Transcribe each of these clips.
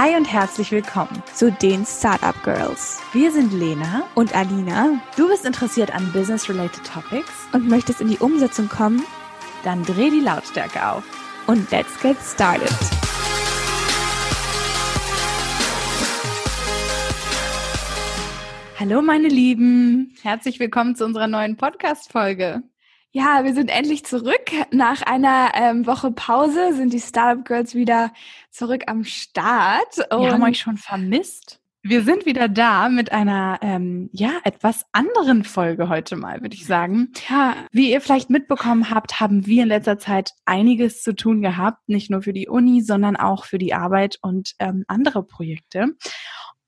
Hi und herzlich willkommen zu den Startup Girls. Wir sind Lena und Alina. Du bist interessiert an Business-related Topics und möchtest in die Umsetzung kommen? Dann dreh die Lautstärke auf und let's get started. Hallo meine Lieben, herzlich willkommen zu unserer neuen Podcast-Folge. Ja, wir sind endlich zurück. Nach einer ähm, Woche Pause sind die Startup Girls wieder zurück am Start. Wir haben euch schon vermisst. Wir sind wieder da mit einer ähm, ja etwas anderen Folge heute mal, würde ich sagen. Ja. Wie ihr vielleicht mitbekommen habt, haben wir in letzter Zeit einiges zu tun gehabt, nicht nur für die Uni, sondern auch für die Arbeit und ähm, andere Projekte.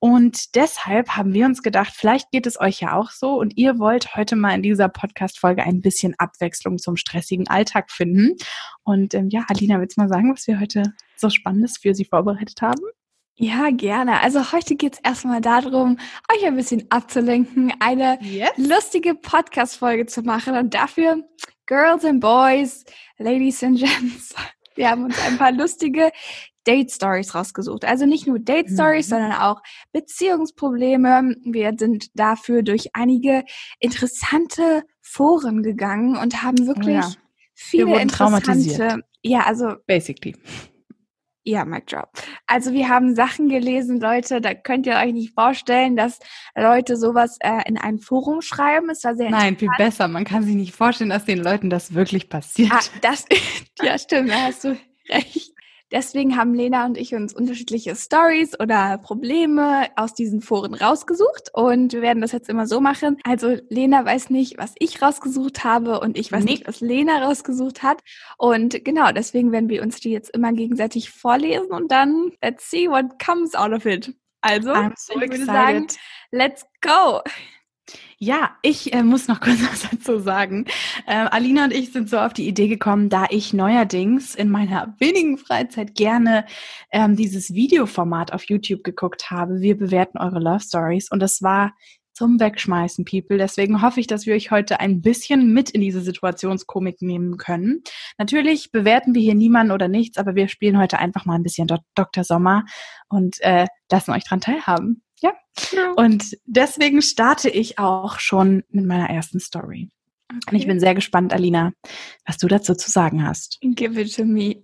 Und deshalb haben wir uns gedacht, vielleicht geht es euch ja auch so und ihr wollt heute mal in dieser Podcast-Folge ein bisschen Abwechslung zum stressigen Alltag finden. Und ähm, ja, Alina, willst du mal sagen, was wir heute so Spannendes für Sie vorbereitet haben? Ja, gerne. Also heute geht es erstmal darum, euch ein bisschen abzulenken, eine yes. lustige Podcast-Folge zu machen. Und dafür, Girls and Boys, Ladies and Gents, wir haben uns ein paar lustige Date Stories rausgesucht. Also nicht nur Date Stories, mhm. sondern auch Beziehungsprobleme. Wir sind dafür durch einige interessante Foren gegangen und haben wirklich oh ja. viele interessante, ja, also basically. Ja, Mic Drop. Also wir haben Sachen gelesen, Leute, da könnt ihr euch nicht vorstellen, dass Leute sowas äh, in ein Forum schreiben. Es war sehr Nein, viel besser. Man kann sich nicht vorstellen, dass den Leuten das wirklich passiert. Ah, das, ja, stimmt, da hast du recht. Deswegen haben Lena und ich uns unterschiedliche Stories oder Probleme aus diesen Foren rausgesucht und wir werden das jetzt immer so machen. Also Lena weiß nicht, was ich rausgesucht habe und ich weiß nee. nicht, was Lena rausgesucht hat. Und genau, deswegen werden wir uns die jetzt immer gegenseitig vorlesen und dann let's see what comes out of it. Also, so ich würde sagen, let's go. Ja, ich äh, muss noch kurz was dazu sagen. Ähm, Alina und ich sind so auf die Idee gekommen, da ich neuerdings in meiner wenigen Freizeit gerne ähm, dieses Videoformat auf YouTube geguckt habe. Wir bewerten eure Love Stories und das war zum Wegschmeißen, People. Deswegen hoffe ich, dass wir euch heute ein bisschen mit in diese Situationskomik nehmen können. Natürlich bewerten wir hier niemanden oder nichts, aber wir spielen heute einfach mal ein bisschen Dr. Sommer und äh, lassen euch dran teilhaben. Ja. ja. Und deswegen starte ich auch schon mit meiner ersten Story. Okay. Und ich bin sehr gespannt, Alina, was du dazu zu sagen hast. Give it to me.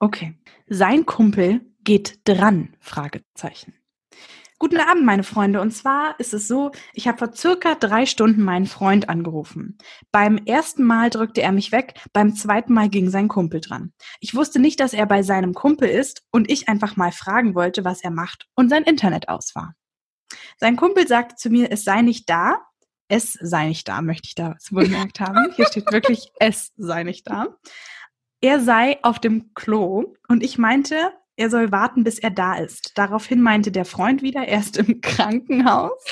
Okay. Sein Kumpel geht dran? Fragezeichen. Guten Abend, meine Freunde. Und zwar ist es so, ich habe vor circa drei Stunden meinen Freund angerufen. Beim ersten Mal drückte er mich weg, beim zweiten Mal ging sein Kumpel dran. Ich wusste nicht, dass er bei seinem Kumpel ist und ich einfach mal fragen wollte, was er macht und sein Internet aus war. Sein Kumpel sagte zu mir, es sei nicht da. Es sei nicht da, möchte ich da bemerkt haben. Hier steht wirklich, es sei nicht da. Er sei auf dem Klo und ich meinte, er soll warten, bis er da ist. Daraufhin meinte der Freund wieder, er ist im Krankenhaus.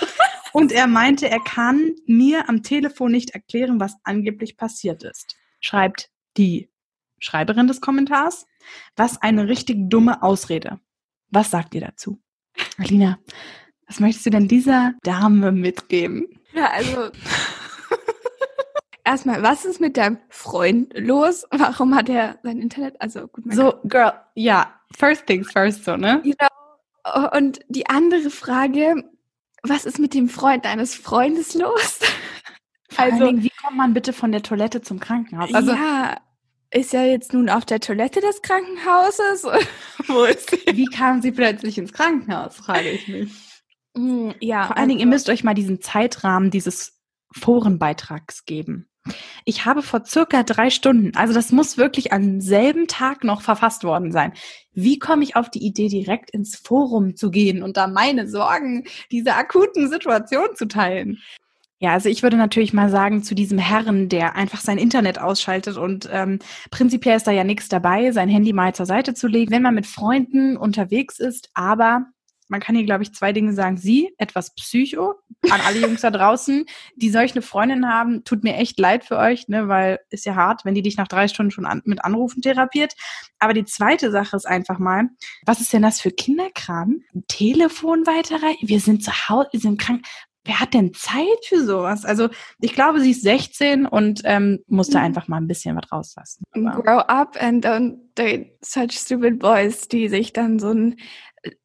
Und er meinte, er kann mir am Telefon nicht erklären, was angeblich passiert ist. Schreibt die Schreiberin des Kommentars. Was eine richtig dumme Ausrede. Was sagt ihr dazu? Alina, was möchtest du denn dieser Dame mitgeben? Ja, also erstmal, was ist mit deinem Freund los? Warum hat er sein Internet? Also gut. So, Girl, ja, first things first, so, ne? Genau. Und die andere Frage, was ist mit dem Freund deines Freundes los? Vor also, Dingen, wie kommt man bitte von der Toilette zum Krankenhaus? Also, ja, ist ja jetzt nun auf der Toilette des Krankenhauses. Wo ist sie? Wie kam sie plötzlich ins Krankenhaus, frage ich mich. Mm, ja. Vor allen Dingen, ihr also müsst euch mal diesen Zeitrahmen dieses Forenbeitrags geben. Ich habe vor circa drei Stunden, also das muss wirklich am selben Tag noch verfasst worden sein. Wie komme ich auf die Idee, direkt ins Forum zu gehen und da meine Sorgen dieser akuten Situation zu teilen? Ja, also ich würde natürlich mal sagen, zu diesem Herren, der einfach sein Internet ausschaltet und ähm, prinzipiell ist da ja nichts dabei, sein Handy mal zur Seite zu legen, wenn man mit Freunden unterwegs ist, aber man kann hier, glaube ich, zwei Dinge sagen. Sie, etwas Psycho, an alle Jungs da draußen, die solch eine Freundin haben, tut mir echt leid für euch, ne, weil ist ja hart, wenn die dich nach drei Stunden schon an, mit Anrufen therapiert. Aber die zweite Sache ist einfach mal, was ist denn das für Kinderkram? Telefon weiterreichen? Wir sind zu Hause, wir sind krank. Wer hat denn Zeit für sowas? Also ich glaube, sie ist 16 und ähm, musste mhm. einfach mal ein bisschen was rauslassen. Aber Grow up and don't date such stupid boys, die sich dann so ein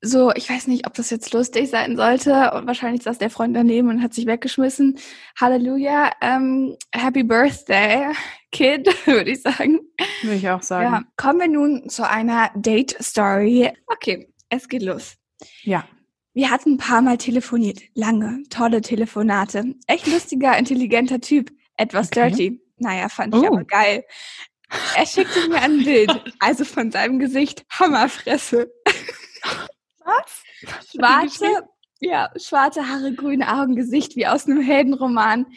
so, ich weiß nicht, ob das jetzt lustig sein sollte. Und wahrscheinlich saß der Freund daneben und hat sich weggeschmissen. Halleluja. Ähm, happy Birthday, Kid, würde ich sagen. Würde ich auch sagen. Ja, kommen wir nun zu einer Date-Story. Okay, es geht los. Ja. Wir hatten ein paar Mal telefoniert. Lange, tolle Telefonate. Echt lustiger, intelligenter Typ. Etwas okay. dirty. Naja, fand ich oh. aber geil. Er schickte mir ein Bild, also von seinem Gesicht Hammerfresse. Was? Schwarze, ja, schwarze Haare, grüne Augen, Gesicht wie aus einem Heldenroman.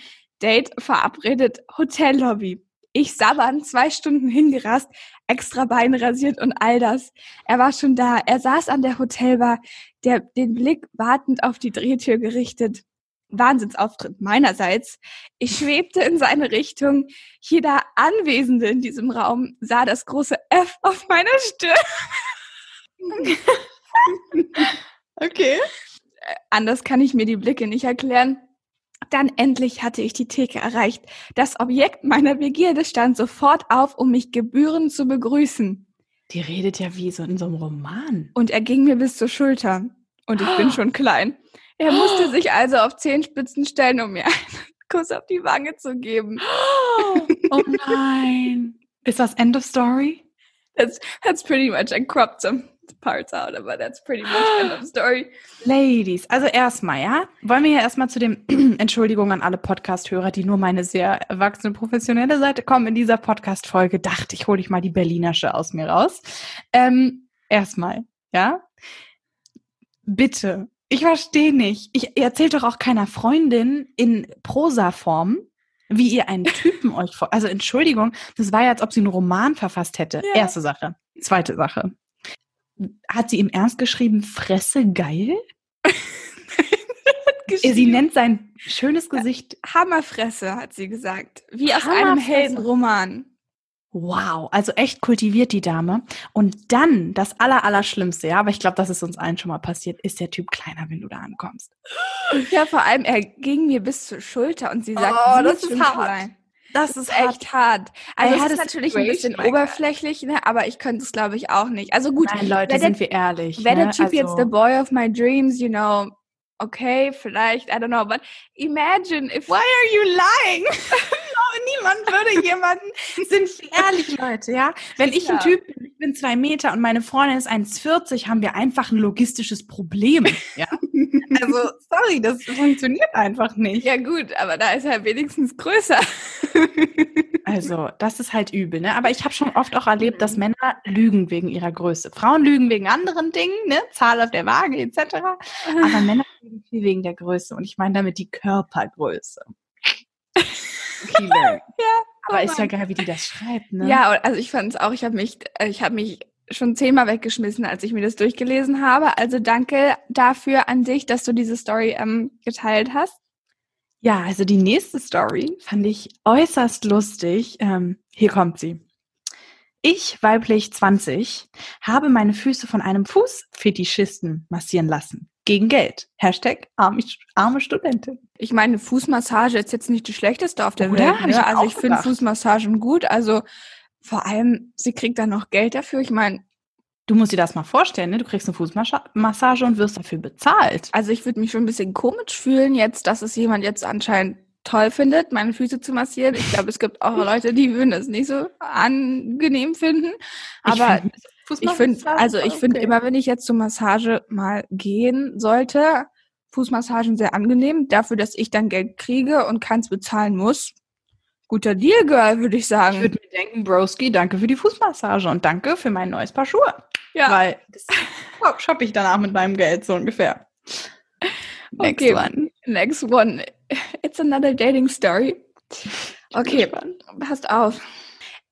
Date verabredet, Hotellobby. Ich sabbern, zwei Stunden hingerast, extra Beine rasiert und all das. Er war schon da. Er saß an der Hotelbar, der, den Blick wartend auf die Drehtür gerichtet. Wahnsinnsauftritt meinerseits. Ich schwebte in seine Richtung. Jeder Anwesende in diesem Raum sah das große F auf meiner Stirn. okay. Anders kann ich mir die Blicke nicht erklären. Dann endlich hatte ich die Theke erreicht. Das Objekt meiner Begierde stand sofort auf, um mich gebührend zu begrüßen. Die redet ja wie so in so einem Roman. Und er ging mir bis zur Schulter. Und ich oh. bin schon klein. Er musste oh. sich also auf Zehenspitzen stellen, um mir einen Kuss auf die Wange zu geben. Oh nein. Ist das End of Story? That's, that's pretty much, I cropped some parts out, aber that's pretty much end of story. Ladies, also erstmal, ja, wollen wir ja erstmal zu dem Entschuldigung an alle Podcast-Hörer, die nur meine sehr erwachsene professionelle Seite kommen. In dieser Podcast-Folge dachte ich, hole ich mal die Berlinersche aus mir raus. Ähm, erstmal, ja, bitte ich verstehe nicht. Ich erzählt doch auch keiner Freundin in Prosa-Form, wie ihr einen Typen euch vor. Also Entschuldigung, das war ja, als ob sie einen Roman verfasst hätte. Ja. Erste Sache. Zweite Sache. Hat sie im Ernst geschrieben, Fresse geil? sie nennt sein schönes Gesicht. Hammerfresse, hat sie gesagt. Wie aus einem Heldenroman. Wow, also echt kultiviert die Dame. Und dann das Allerallerschlimmste, ja, aber ich glaube, das ist uns allen schon mal passiert, ist der Typ kleiner, wenn du da ankommst. Ja, vor allem, er ging mir bis zur Schulter und sie sagt, oh, das ist hart. Klein. Das ist echt hart. Also es ist natürlich ein bisschen oberflächlich, ne? aber ich könnte es, glaube ich, auch nicht. Also gut. Nein, Leute, sind wir ehrlich. Wäre ne? der Typ also, jetzt the boy of my dreams, you know, okay, vielleicht, I don't know, but imagine if... Why are you lying? niemand würde jemanden, sind ehrlich, Leute, ja. Wenn ich ein Typ bin, bin zwei Meter und meine Freundin ist 1,40, haben wir einfach ein logistisches Problem, ja. Also, sorry, das funktioniert einfach nicht. Ja gut, aber da ist er wenigstens größer. Also, das ist halt übel, ne? Aber ich habe schon oft auch erlebt, dass Männer lügen wegen ihrer Größe. Frauen lügen wegen anderen Dingen, ne? Zahl auf der Waage etc. Aber Männer lügen viel wegen der Größe. Und ich meine damit die Körpergröße. ja, aber oh ist ja geil, wie die das schreibt, ne? Ja, also ich fand es auch, ich habe mich, ich habe mich schon zehnmal weggeschmissen, als ich mir das durchgelesen habe. Also danke dafür an dich, dass du diese Story ähm, geteilt hast. Ja, also die nächste Story fand ich äußerst lustig. Ähm, hier kommt sie. Ich, weiblich 20, habe meine Füße von einem Fußfetischisten massieren lassen. Gegen Geld. Hashtag arme, arme Studentin. Ich meine, Fußmassage ist jetzt nicht die schlechteste auf der Oder? Welt. Ne? Also ich finde Fußmassagen gut. Also vor allem, sie kriegt dann noch Geld dafür. Ich meine, Du musst dir das mal vorstellen, ne? Du kriegst eine Fußmassage und wirst dafür bezahlt. Also ich würde mich schon ein bisschen komisch fühlen jetzt, dass es jemand jetzt anscheinend toll findet, meine Füße zu massieren. Ich glaube, es gibt auch Leute, die würden das nicht so angenehm finden. Aber ich finde, find, also ich finde immer, wenn ich jetzt zur Massage mal gehen sollte, Fußmassagen sehr angenehm, dafür, dass ich dann Geld kriege und keins bezahlen muss. Guter Deal, Girl, würde ich sagen. Ich würde mir denken, Broski, danke für die Fußmassage und danke für mein neues Paar Schuhe. Ja. Weil das shoppe ich danach mit meinem Geld so ungefähr. Next okay. one. Next one. Another dating story. Okay, passt auf.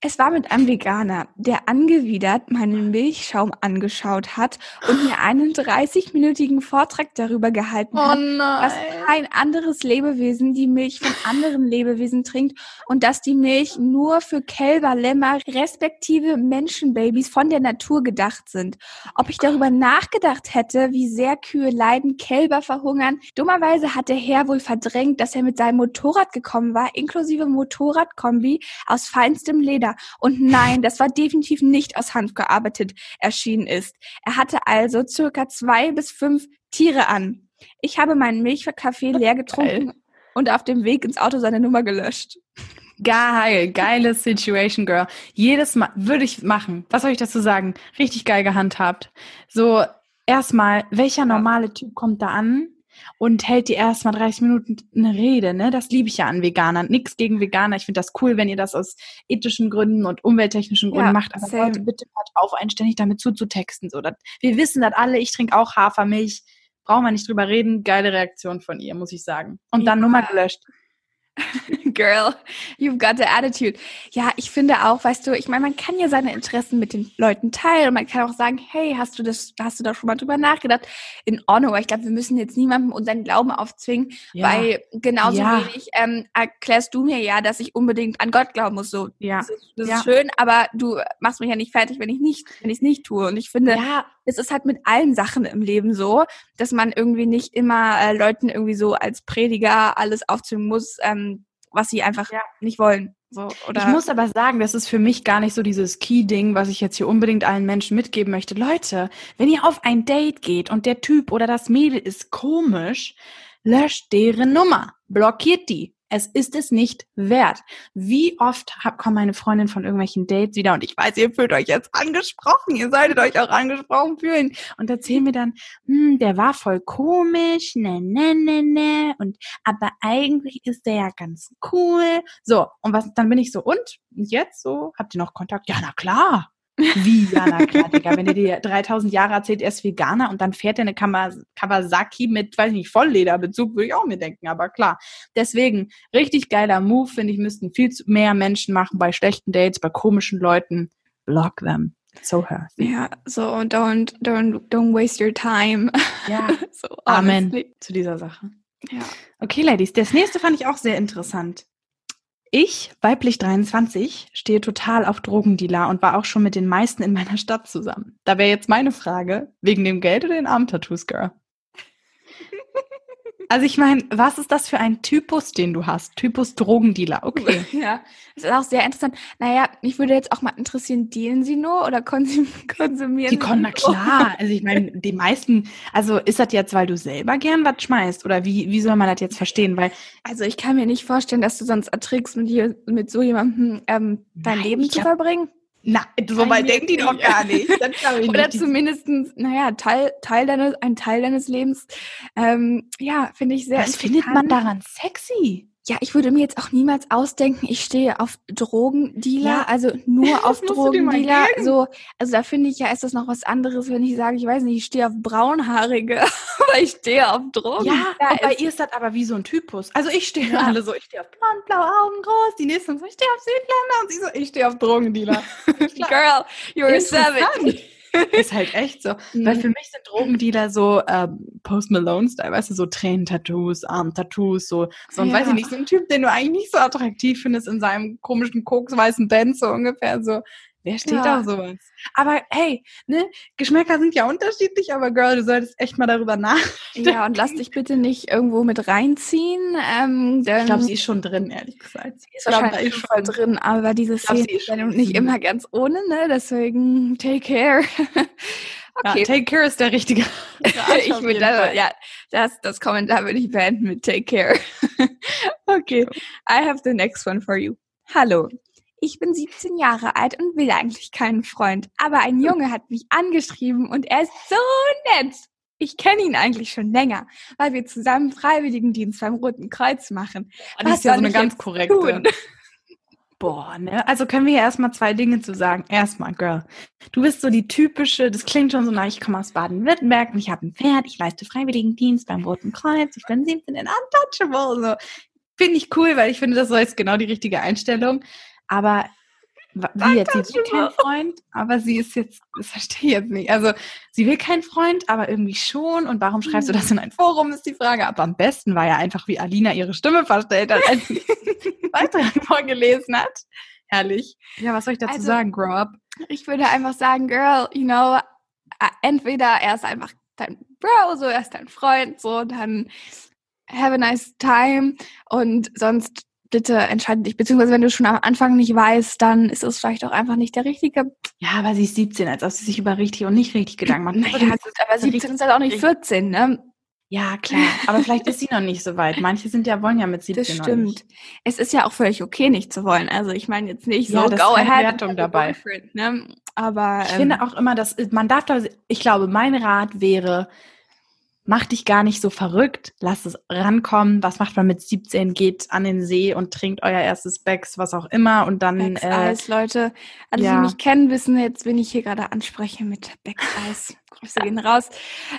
Es war mit einem Veganer, der angewidert meinen Milchschaum angeschaut hat und mir einen 30-minütigen Vortrag darüber gehalten oh hat, dass kein anderes Lebewesen die Milch von anderen Lebewesen trinkt und dass die Milch nur für Kälber, Lämmer, respektive Menschenbabys von der Natur gedacht sind. Ob ich darüber nachgedacht hätte, wie sehr Kühe leiden, Kälber verhungern. Dummerweise hat der Herr wohl verdrängt, dass er mit seinem Motorrad gekommen war, inklusive Motorradkombi aus feinstem Leder. Und nein, das war definitiv nicht aus Hanf gearbeitet erschienen ist. Er hatte also circa zwei bis fünf Tiere an. Ich habe meinen Milchkaffee leer getrunken Geil. und auf dem Weg ins Auto seine Nummer gelöscht. Geil, geile Situation, Girl. Jedes Mal würde ich machen. Was soll ich dazu sagen? Richtig geil gehandhabt. So, erstmal, welcher normale Typ kommt da an und hält die erstmal 30 Minuten eine Rede, ne? Das liebe ich ja an Veganern. Nix gegen Veganer. Ich finde das cool, wenn ihr das aus ethischen Gründen und umwelttechnischen Gründen ja, macht. Aber. Leute, bitte hört auf, einständig damit zuzutexten. So, dat, wir wissen das alle. Ich trinke auch Hafermilch. Brauchen wir nicht drüber reden. Geile Reaktion von ihr, muss ich sagen. Und dann ja. Nummer gelöscht. Girl, you've got the attitude. Ja, ich finde auch, weißt du, ich meine, man kann ja seine Interessen mit den Leuten teilen und man kann auch sagen, hey, hast du das, hast du da schon mal drüber nachgedacht? In Ordnung, aber ich glaube, wir müssen jetzt niemandem unseren Glauben aufzwingen, ja. weil genauso ja. wenig ähm, erklärst du mir ja, dass ich unbedingt an Gott glauben muss. So, ja. das, ist, das ja. ist schön, aber du machst mich ja nicht fertig, wenn ich nicht, wenn ich es nicht tue. Und ich finde, ja. es ist halt mit allen Sachen im Leben so, dass man irgendwie nicht immer äh, Leuten irgendwie so als Prediger alles aufzwingen muss. Ähm, was sie einfach ja. nicht wollen. So, oder? Ich muss aber sagen, das ist für mich gar nicht so dieses Key-Ding, was ich jetzt hier unbedingt allen Menschen mitgeben möchte. Leute, wenn ihr auf ein Date geht und der Typ oder das Mädel ist komisch, löscht deren Nummer, blockiert die. Es ist es nicht wert. Wie oft hab, kommen meine Freundin von irgendwelchen Dates wieder und ich weiß, ihr fühlt euch jetzt angesprochen, ihr solltet euch auch angesprochen fühlen und erzählen mir dann, hm, der war voll komisch, ne, ne, ne, ne und aber eigentlich ist der ja ganz cool. So, und was, dann bin ich so, und jetzt so, habt ihr noch Kontakt? Ja, na klar. Wie, ja, na klar, Digga. Wenn ihr dir 3000 Jahre erzählt, er ist Veganer und dann fährt er eine Kawasaki mit, weiß ich nicht, Volllederbezug, würde ich auch mir denken, aber klar. Deswegen, richtig geiler Move, finde ich, müssten viel mehr Menschen machen bei schlechten Dates, bei komischen Leuten. Block them. So her. Ja, so don't, don't, don't waste your time. Ja, so, Amen zu dieser Sache. Ja. Okay, Ladies, das nächste fand ich auch sehr interessant. Ich, weiblich 23, stehe total auf Drogendealer und war auch schon mit den meisten in meiner Stadt zusammen. Da wäre jetzt meine Frage, wegen dem Geld oder den Arm-Tattoos, Girl? Also ich meine, was ist das für ein Typus, den du hast? Typus Drogendealer, okay. Ja, das ist auch sehr interessant. Naja, mich würde jetzt auch mal interessieren, dealen sie nur oder konsum konsumieren die? Die na klar. Also ich meine, die meisten, also ist das jetzt, weil du selber gern was schmeißt? Oder wie, wie soll man das jetzt verstehen? Weil, also ich kann mir nicht vorstellen, dass du sonst erträgst, mit, hier, mit so jemandem ähm, dein Nein, Leben zu verbringen. Na, so weit denkt die doch gar nicht. Oder zumindest, naja, Teil, Teil deines, ein Teil deines Lebens. Ähm, ja, finde ich sehr Was findet man daran sexy? Ja, ich würde mir jetzt auch niemals ausdenken, ich stehe auf Drogendealer, ja. also nur auf Drogendealer. So, also da finde ich ja, ist das noch was anderes, wenn ich sage, ich weiß nicht, ich stehe auf Braunhaarige, aber ich stehe auf Drogen. Ja, ja bei ihr ist das aber wie so ein Typus. Also ich stehe ja. alle so, ich stehe auf blond, blaue Augen groß, die nächsten so, ich stehe auf Südländer und sie so, ich stehe auf Drogendealer. Girl, you're a savage. ist halt echt so. Weil mhm. für mich sind Drogendealer so ähm, Post Malone-Style, weißt du, so Tränen-Tattoos, Arm-Tattoos, so, so ein, ja. weiß ich nicht, so ein Typ, den du eigentlich nicht so attraktiv findest in seinem komischen koksweißen Band, so ungefähr so. Wer steht ja. auf sowas? Aber hey, ne, Geschmäcker sind ja unterschiedlich, aber Girl, du solltest echt mal darüber nachdenken. Ja, und lass dich bitte nicht irgendwo mit reinziehen. Ähm, ich glaube, sie ist schon drin, ehrlich gesagt. Sie ist wahrscheinlich schon voll drin, aber diese Szene ist nicht immer ganz ohne, ne? Deswegen take care. okay. Ja, take care ist der richtige. ich will da, ja, das, das Kommentar würde ich beenden mit take care. okay. I have the next one for you. Hallo, ich bin 17 Jahre alt und will eigentlich keinen Freund. Aber ein Junge hat mich angeschrieben und er ist so nett. Ich kenne ihn eigentlich schon länger, weil wir zusammen Freiwilligendienst beim Roten Kreuz machen. Oh, das ist ja so eine ganz korrekte. Tun? Boah, ne? Also können wir hier erstmal zwei Dinge zu sagen. Erstmal, Girl, du bist so die typische, das klingt schon so nach, ich komme aus Baden-Württemberg und ich habe ein Pferd, ich leiste Freiwilligendienst beim Roten Kreuz, ich bin 17 in Untouchable. So. Finde ich cool, weil ich finde, das ist genau die richtige Einstellung. Aber wie jetzt, sie will keinen Freund, aber sie ist jetzt, das verstehe ich jetzt nicht. Also sie will keinen Freund, aber irgendwie schon. Und warum schreibst du das in ein Forum, ist die Frage. Aber am besten war ja einfach, wie Alina ihre Stimme verstellt hat, als sie Beitrag vorgelesen hat. Herrlich. Ja, was soll ich dazu also, sagen, Grow Up? Ich würde einfach sagen, Girl, you know, entweder er ist einfach dein Bro, so er ist dein Freund, so dann have a nice time und sonst bitte entscheide dich. Beziehungsweise wenn du schon am Anfang nicht weißt, dann ist es vielleicht auch einfach nicht der richtige. Ja, aber sie ist 17, als ob sie sich über richtig und nicht richtig Gedanken macht. Naja, gut, aber 17 ist halt auch nicht 14, ne? Ja, klar. Aber vielleicht ist sie noch nicht so weit. Manche sind ja, wollen ja mit 17 Das stimmt. Es ist ja auch völlig okay, nicht zu wollen. Also ich meine jetzt nicht ja, so, go ahead. Wertung dabei. Ne? Aber ich ähm, finde auch immer, dass man darf da, ich glaube, mein Rat wäre, mach dich gar nicht so verrückt, lass es rankommen. Was macht man mit 17? Geht an den See und trinkt euer erstes Becks, was auch immer und dann Becks äh, Eis, Leute. Alle, ja. die mich kennen, wissen jetzt, wenn ich hier gerade anspreche mit Becks Eis. Grüße gehen raus.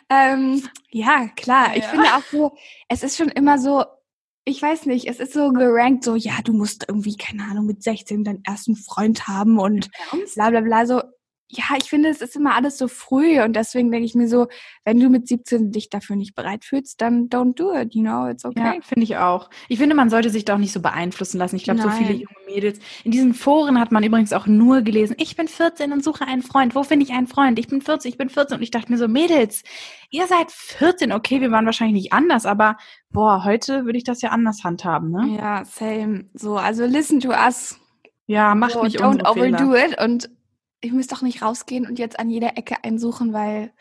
Ähm, ja, klar. Ja. Ich finde auch so, es ist schon immer so, ich weiß nicht, es ist so gerankt, so, ja, du musst irgendwie, keine Ahnung, mit 16 deinen ersten Freund haben und bla bla bla. So, ja, ich finde, es ist immer alles so früh und deswegen denke ich mir so, wenn du mit 17 dich dafür nicht bereit fühlst, dann don't do it, you know, it's okay. Ja, finde ich auch. Ich finde, man sollte sich doch nicht so beeinflussen lassen. Ich glaube, so viele junge Mädels. In diesen Foren hat man übrigens auch nur gelesen, ich bin 14 und suche einen Freund. Wo finde ich einen Freund? Ich bin 14, ich bin 14 und ich dachte mir so, Mädels, ihr seid 14, okay, wir waren wahrscheinlich nicht anders, aber boah, heute würde ich das ja anders handhaben, ne? Ja, same. So, also listen to us. Ja, macht so, nicht don't overdo Fehler. it und ich müsste doch nicht rausgehen und jetzt an jeder Ecke einsuchen, weil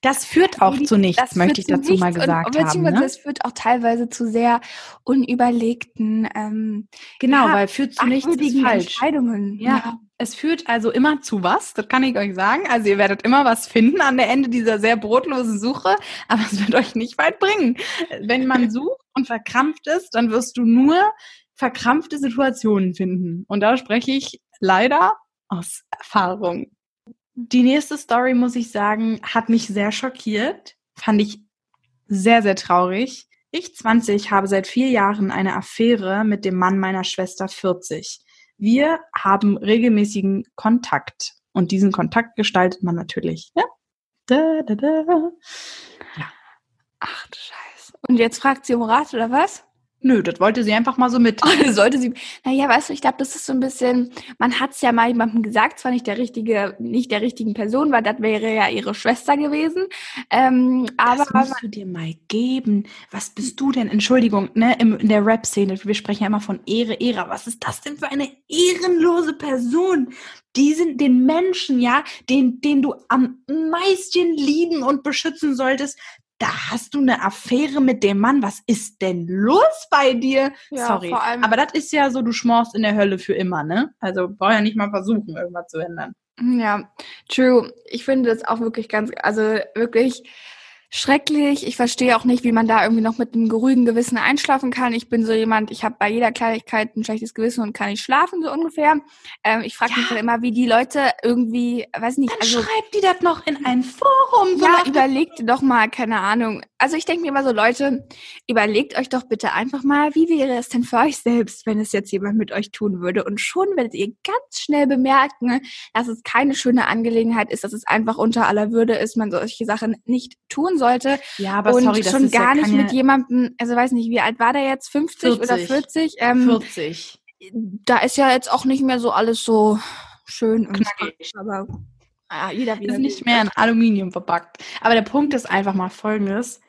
das führt auch zu nichts, möchte ich dazu mal gesagt und, und haben. Ne? Das führt auch teilweise zu sehr unüberlegten, ähm, genau, ja, weil führt zu nichts ist falsch. Entscheidungen. Ja. ja. Es führt also immer zu was, das kann ich euch sagen. Also ihr werdet immer was finden an der Ende dieser sehr brotlosen Suche, aber es wird euch nicht weit bringen. Wenn man sucht und verkrampft ist, dann wirst du nur verkrampfte Situationen finden. Und da spreche ich leider aus Erfahrung. Die nächste Story, muss ich sagen, hat mich sehr schockiert. Fand ich sehr, sehr traurig. Ich 20 habe seit vier Jahren eine Affäre mit dem Mann meiner Schwester 40. Wir haben regelmäßigen Kontakt und diesen Kontakt gestaltet man natürlich. Ja. Da, da, da. ja. Ach du Scheiße. Und jetzt fragt sie um Rat oder was? Nö, das wollte sie einfach mal so mit. sollte sie. Naja, weißt du, ich glaube, das ist so ein bisschen, man hat es ja mal jemandem gesagt, zwar nicht der richtige, nicht der richtigen Person, weil das wäre ja ihre Schwester gewesen. Ähm, aber das musst du dir mal geben. Was bist du denn? Entschuldigung, ne, in der Rap-Szene, wir sprechen ja immer von Ehre, Ehre. Was ist das denn für eine ehrenlose Person? Die sind den Menschen, ja, den, den du am meisten lieben und beschützen solltest, da hast du eine Affäre mit dem Mann. Was ist denn los bei dir? Ja, Sorry. Aber das ist ja so, du schmorst in der Hölle für immer, ne? Also brauch ja nicht mal versuchen, irgendwas zu ändern. Ja, true. Ich finde das auch wirklich ganz, also wirklich schrecklich. Ich verstehe auch nicht, wie man da irgendwie noch mit einem geruhigen Gewissen einschlafen kann. Ich bin so jemand, ich habe bei jeder Kleinigkeit ein schlechtes Gewissen und kann nicht schlafen, so ungefähr. Ähm, ich frage ja. mich dann immer, wie die Leute irgendwie, weiß nicht. Dann also, schreibt die das noch in ein Forum. So ja, überlegt doch mal, keine Ahnung. Also ich denke mir immer so, Leute, überlegt euch doch bitte einfach mal, wie wäre es denn für euch selbst, wenn es jetzt jemand mit euch tun würde. Und schon werdet ihr ganz schnell bemerken, dass es keine schöne Angelegenheit ist, dass es einfach unter aller Würde ist, man solche Sachen nicht tun soll sollte. Ja, aber und sorry, das schon ist gar ja nicht mit jemandem, also weiß nicht, wie alt war der jetzt? 50 40. oder 40? Ähm, 40. Da ist ja jetzt auch nicht mehr so alles so schön und knackig, aber ja, jeder wieder. Ist nicht mehr in Aluminium verpackt. Aber der Punkt ist einfach mal folgendes.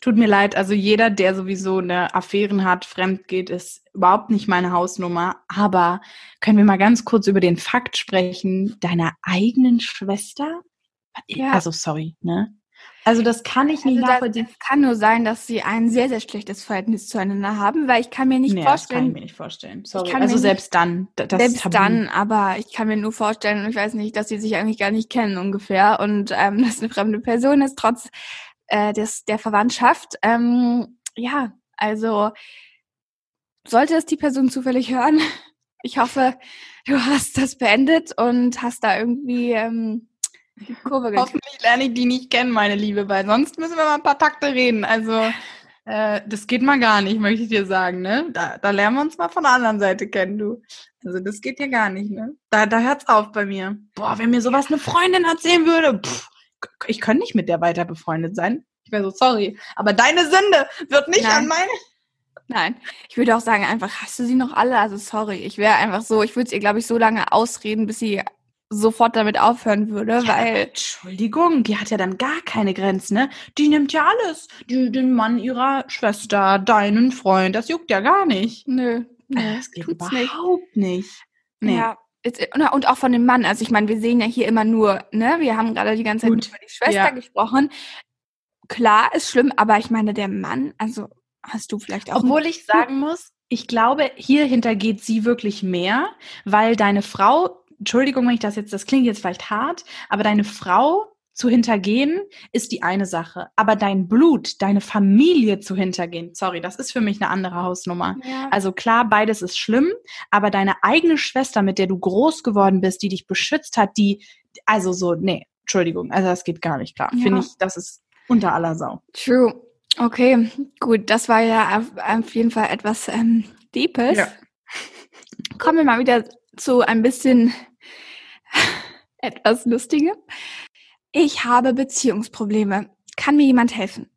Tut mir leid, also jeder, der sowieso eine Affären hat, fremd geht, ist überhaupt nicht meine Hausnummer. Aber können wir mal ganz kurz über den Fakt sprechen, deiner eigenen Schwester? Ja. Also sorry, ne? Also das kann ich nicht also nachvollziehen. Es kann nur sein, dass sie ein sehr, sehr schlechtes Verhältnis zueinander haben, weil ich kann mir nicht nee, vorstellen. Das kann ich mir nicht vorstellen. Sorry. Also selbst dann. Das selbst Tabu. dann, aber ich kann mir nur vorstellen, und ich weiß nicht, dass sie sich eigentlich gar nicht kennen ungefähr und ähm, dass eine fremde Person ist, trotz äh, des, der Verwandtschaft. Ähm, ja, also sollte es die Person zufällig hören, ich hoffe, du hast das beendet und hast da irgendwie ähm, die Kurve Hoffentlich lerne ich die nicht kennen, meine Liebe, weil sonst müssen wir mal ein paar Takte reden. Also äh, das geht mal gar nicht, möchte ich dir sagen, ne? Da, da lernen wir uns mal von der anderen Seite kennen, du. Also das geht ja gar nicht, ne? Da, da hört's auf bei mir. Boah, wenn mir sowas eine Freundin erzählen würde, pff, ich könnte nicht mit der weiter befreundet sein. Ich wäre so, sorry. Aber deine Sünde wird nicht Nein. an meine. Nein, ich würde auch sagen, einfach hast du sie noch alle? Also sorry, ich wäre einfach so, ich würde es ihr, glaube ich, so lange ausreden, bis sie sofort damit aufhören würde, ja, weil. Entschuldigung, die hat ja dann gar keine Grenzen, ne? Die nimmt ja alles. Die, den Mann ihrer Schwester, deinen Freund, das juckt ja gar nicht. Nö. nö das geht überhaupt nicht. nicht. Nee. Ja. Und auch von dem Mann. Also ich meine, wir sehen ja hier immer nur, ne, wir haben gerade die ganze Zeit Gut. über die Schwester ja. gesprochen. Klar, ist schlimm, aber ich meine, der Mann, also hast du vielleicht auch. Obwohl ich sagen muss, ich glaube, hier hintergeht sie wirklich mehr, weil deine Frau, Entschuldigung, wenn ich das jetzt, das klingt jetzt vielleicht hart, aber deine Frau zu hintergehen ist die eine Sache, aber dein Blut, deine Familie zu hintergehen, sorry, das ist für mich eine andere Hausnummer. Ja. Also klar, beides ist schlimm, aber deine eigene Schwester, mit der du groß geworden bist, die dich beschützt hat, die, also so, nee, Entschuldigung, also das geht gar nicht klar. Ja. Finde ich, das ist unter aller Sau. True. Okay, gut, das war ja auf jeden Fall etwas ähm, Deepes. Ja. Kommen wir mal wieder zu ein bisschen etwas Lustigem. Ich habe Beziehungsprobleme. Kann mir jemand helfen?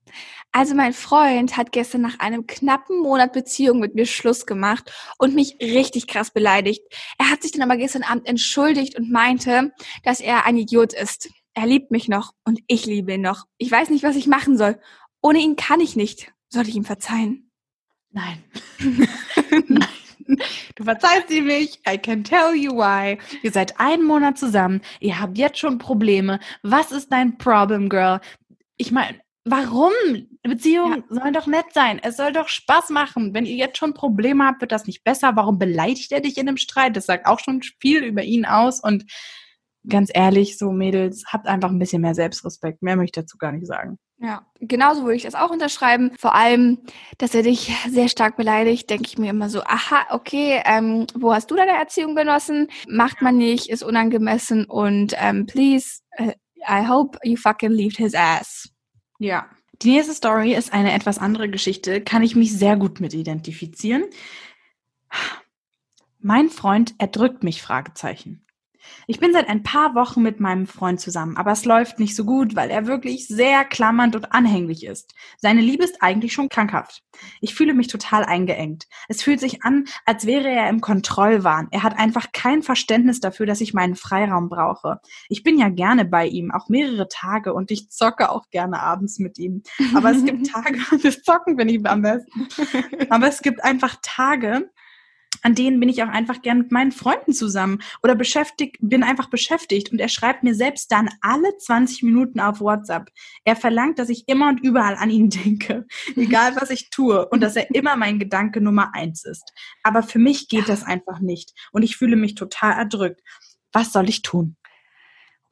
Also mein Freund hat gestern nach einem knappen Monat Beziehung mit mir Schluss gemacht und mich richtig krass beleidigt. Er hat sich dann aber gestern Abend entschuldigt und meinte, dass er ein Idiot ist. Er liebt mich noch und ich liebe ihn noch. Ich weiß nicht, was ich machen soll. Ohne ihn kann ich nicht. Soll ich ihm verzeihen? Nein. Du verzeihst ihm nicht. I can tell you why. Ihr seid einen Monat zusammen. Ihr habt jetzt schon Probleme. Was ist dein Problem, Girl? Ich meine, warum? Beziehungen ja. sollen doch nett sein. Es soll doch Spaß machen. Wenn ihr jetzt schon Probleme habt, wird das nicht besser. Warum beleidigt er dich in einem Streit? Das sagt auch schon viel über ihn aus. Und ganz ehrlich, so Mädels, habt einfach ein bisschen mehr Selbstrespekt. Mehr möchte ich dazu gar nicht sagen. Ja, genauso würde ich das auch unterschreiben. Vor allem, dass er dich sehr stark beleidigt, denke ich mir immer so, aha, okay, ähm, wo hast du deine Erziehung genossen? Macht man nicht, ist unangemessen und ähm, please, uh, I hope you fucking leave his ass. Ja. Die nächste Story ist eine etwas andere Geschichte, kann ich mich sehr gut mit identifizieren. Mein Freund erdrückt mich, Fragezeichen. Ich bin seit ein paar Wochen mit meinem Freund zusammen, aber es läuft nicht so gut, weil er wirklich sehr klammernd und anhänglich ist. Seine Liebe ist eigentlich schon krankhaft. Ich fühle mich total eingeengt. Es fühlt sich an, als wäre er im Kontrollwahn. Er hat einfach kein Verständnis dafür, dass ich meinen Freiraum brauche. Ich bin ja gerne bei ihm, auch mehrere Tage und ich zocke auch gerne abends mit ihm. Aber es gibt Tage, das Zocken bin ich am besten. Aber es gibt einfach Tage, an denen bin ich auch einfach gern mit meinen Freunden zusammen oder beschäftigt, bin einfach beschäftigt und er schreibt mir selbst dann alle 20 Minuten auf WhatsApp. Er verlangt, dass ich immer und überall an ihn denke, egal was ich tue und dass er immer mein Gedanke Nummer eins ist. Aber für mich geht das einfach nicht und ich fühle mich total erdrückt. Was soll ich tun?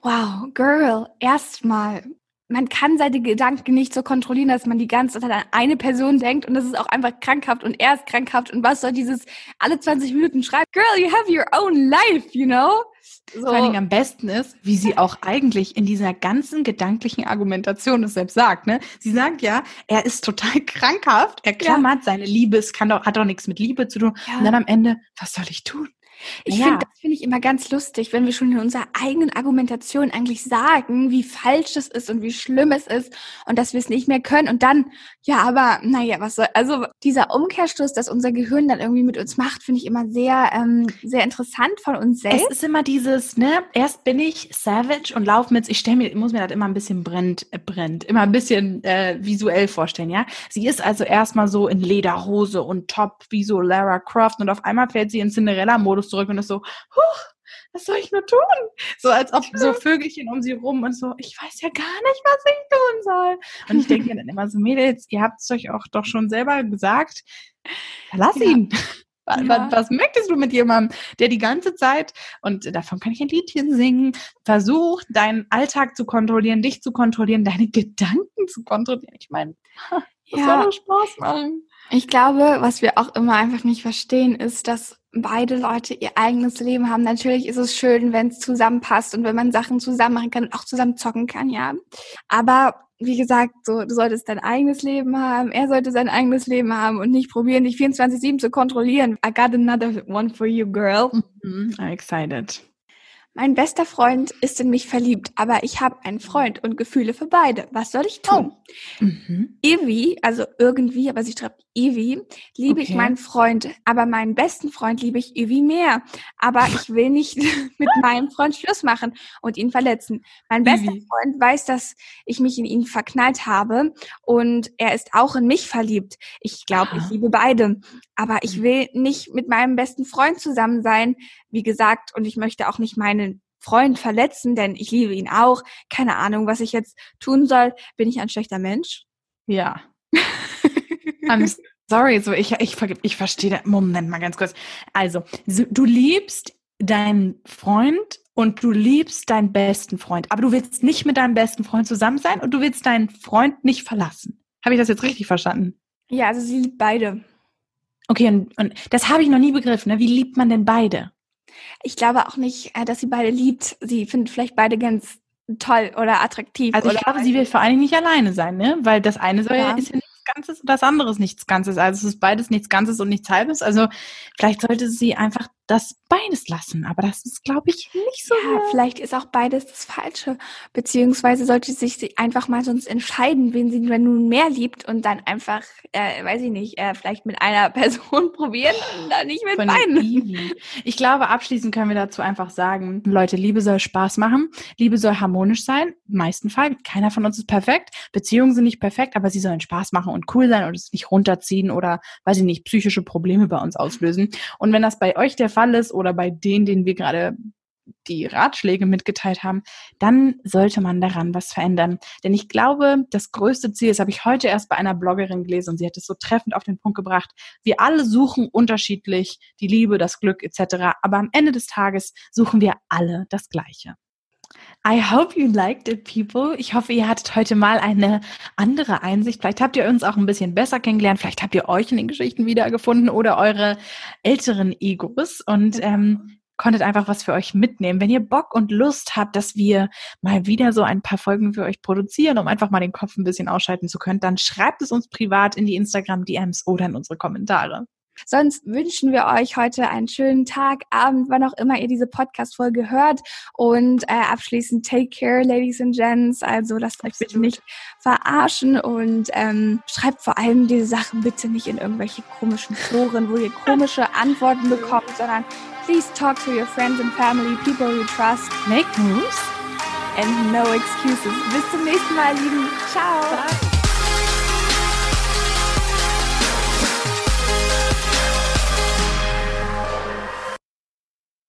Wow, Girl, erstmal man kann seine Gedanken nicht so kontrollieren, dass man die ganze Zeit an eine Person denkt und das ist auch einfach krankhaft und er ist krankhaft und was soll dieses alle 20 Minuten schreiben? Girl, you have your own life, you know? So. Vor allen Dingen am besten ist, wie sie auch eigentlich in dieser ganzen gedanklichen Argumentation es selbst sagt, ne? Sie sagt ja, er ist total krankhaft, er klammert ja. seine Liebe, es kann doch, hat doch nichts mit Liebe zu tun. Ja. Und dann am Ende, was soll ich tun? Ich ja. finde, das finde ich immer ganz lustig, wenn wir schon in unserer eigenen Argumentation eigentlich sagen, wie falsch es ist und wie schlimm es ist und dass wir es nicht mehr können und dann, ja, aber naja, was soll, also dieser Umkehrschluss, dass unser Gehirn dann irgendwie mit uns macht, finde ich immer sehr, ähm, sehr interessant von uns selbst. Es ist immer dieses, ne, erst bin ich savage und laufe mit, ich stelle mir, ich muss mir das immer ein bisschen brennt, äh, brennt, immer ein bisschen äh, visuell vorstellen, ja. Sie ist also erstmal so in Lederhose und Top, wie so Lara Croft und auf einmal fällt sie in Cinderella-Modus zurück und ist so, huch, was soll ich nur tun? So als ob so Vögelchen um sie rum und so, ich weiß ja gar nicht, was ich tun soll. Und ich denke dann immer so, Mädels, ihr habt es euch auch doch schon selber gesagt, verlass ja. ihn. Was, ja. was, möchtest du mit jemandem, der die ganze Zeit, und davon kann ich ein Liedchen singen, versucht, deinen Alltag zu kontrollieren, dich zu kontrollieren, deine Gedanken zu kontrollieren? Ich meine, das ja. soll doch Spaß machen. Ich glaube, was wir auch immer einfach nicht verstehen, ist, dass beide Leute ihr eigenes Leben haben. Natürlich ist es schön, wenn es zusammenpasst und wenn man Sachen zusammen machen kann und auch zusammen zocken kann, ja. Aber wie gesagt, so, du solltest dein eigenes Leben haben, er sollte sein eigenes Leben haben und nicht probieren, dich 24-7 zu kontrollieren. I got another one for you, girl. Mm -hmm. I'm excited. Mein bester Freund ist in mich verliebt, aber ich habe einen Freund und Gefühle für beide. Was soll ich tun? Oh. Mhm. Evi, also irgendwie, aber sie schreibt Evi, liebe okay. ich meinen Freund, aber meinen besten Freund liebe ich Evi mehr. Aber ich will nicht mit meinem Freund Schluss machen und ihn verletzen. Mein bester Evi. Freund weiß, dass ich mich in ihn verknallt habe und er ist auch in mich verliebt. Ich glaube, ich liebe beide. Aber ich mhm. will nicht mit meinem besten Freund zusammen sein, wie gesagt, und ich möchte auch nicht meinen Freund verletzen, denn ich liebe ihn auch. Keine Ahnung, was ich jetzt tun soll. Bin ich ein schlechter Mensch? Ja. I'm sorry, so ich, ich, ich verstehe. Moment mal ganz kurz. Also, du liebst deinen Freund und du liebst deinen besten Freund, aber du willst nicht mit deinem besten Freund zusammen sein und du willst deinen Freund nicht verlassen. Habe ich das jetzt richtig verstanden? Ja, also sie liebt beide. Okay, und, und das habe ich noch nie begriffen. Ne? Wie liebt man denn beide? Ich glaube auch nicht, äh, dass sie beide liebt. Sie findet vielleicht beide ganz toll oder attraktiv. Also ich glaube, sie will vor allen Dingen nicht alleine sein, ne? Weil das eine soll ja. ist ja Ganzes und das andere ist nichts Ganzes. Also es ist beides nichts Ganzes und nichts Halbes. Also vielleicht sollte sie einfach das beides lassen. Aber das ist, glaube ich, nicht so. Ja, vielleicht ist auch beides das Falsche. Beziehungsweise sollte sie sich einfach mal sonst entscheiden, wen sie nun mehr liebt und dann einfach, äh, weiß ich nicht, äh, vielleicht mit einer Person probieren und dann nicht mit Von beiden. Ich glaube, abschließend können wir dazu einfach sagen, Leute, Liebe soll Spaß machen. Liebe soll harmonisch sein. Im meisten Fall. Keiner von uns ist perfekt. Beziehungen sind nicht perfekt, aber sie sollen Spaß machen und cool sein und es nicht runterziehen oder, weiß ich nicht, psychische Probleme bei uns auslösen. Und wenn das bei euch der Fall ist oder bei denen, denen wir gerade die Ratschläge mitgeteilt haben, dann sollte man daran was verändern. Denn ich glaube, das größte Ziel, das habe ich heute erst bei einer Bloggerin gelesen und sie hat es so treffend auf den Punkt gebracht, wir alle suchen unterschiedlich die Liebe, das Glück etc. Aber am Ende des Tages suchen wir alle das Gleiche. I hope you liked it, people. Ich hoffe, ihr hattet heute mal eine andere Einsicht. Vielleicht habt ihr uns auch ein bisschen besser kennengelernt. Vielleicht habt ihr euch in den Geschichten wiedergefunden oder eure älteren Egos und ähm, konntet einfach was für euch mitnehmen. Wenn ihr Bock und Lust habt, dass wir mal wieder so ein paar Folgen für euch produzieren, um einfach mal den Kopf ein bisschen ausschalten zu können, dann schreibt es uns privat in die Instagram DMs oder in unsere Kommentare. Sonst wünschen wir euch heute einen schönen Tag, Abend, wann auch immer ihr diese Podcast-Folge hört. Und äh, abschließend take care, Ladies and Gents. Also lasst euch bitte nicht verarschen und ähm, schreibt vor allem diese Sachen bitte nicht in irgendwelche komischen Foren, wo ihr komische Antworten bekommt, sondern please talk to your friends and family, people you trust. Make moves and no excuses. Bis zum nächsten Mal, Lieben. Ciao. Bye.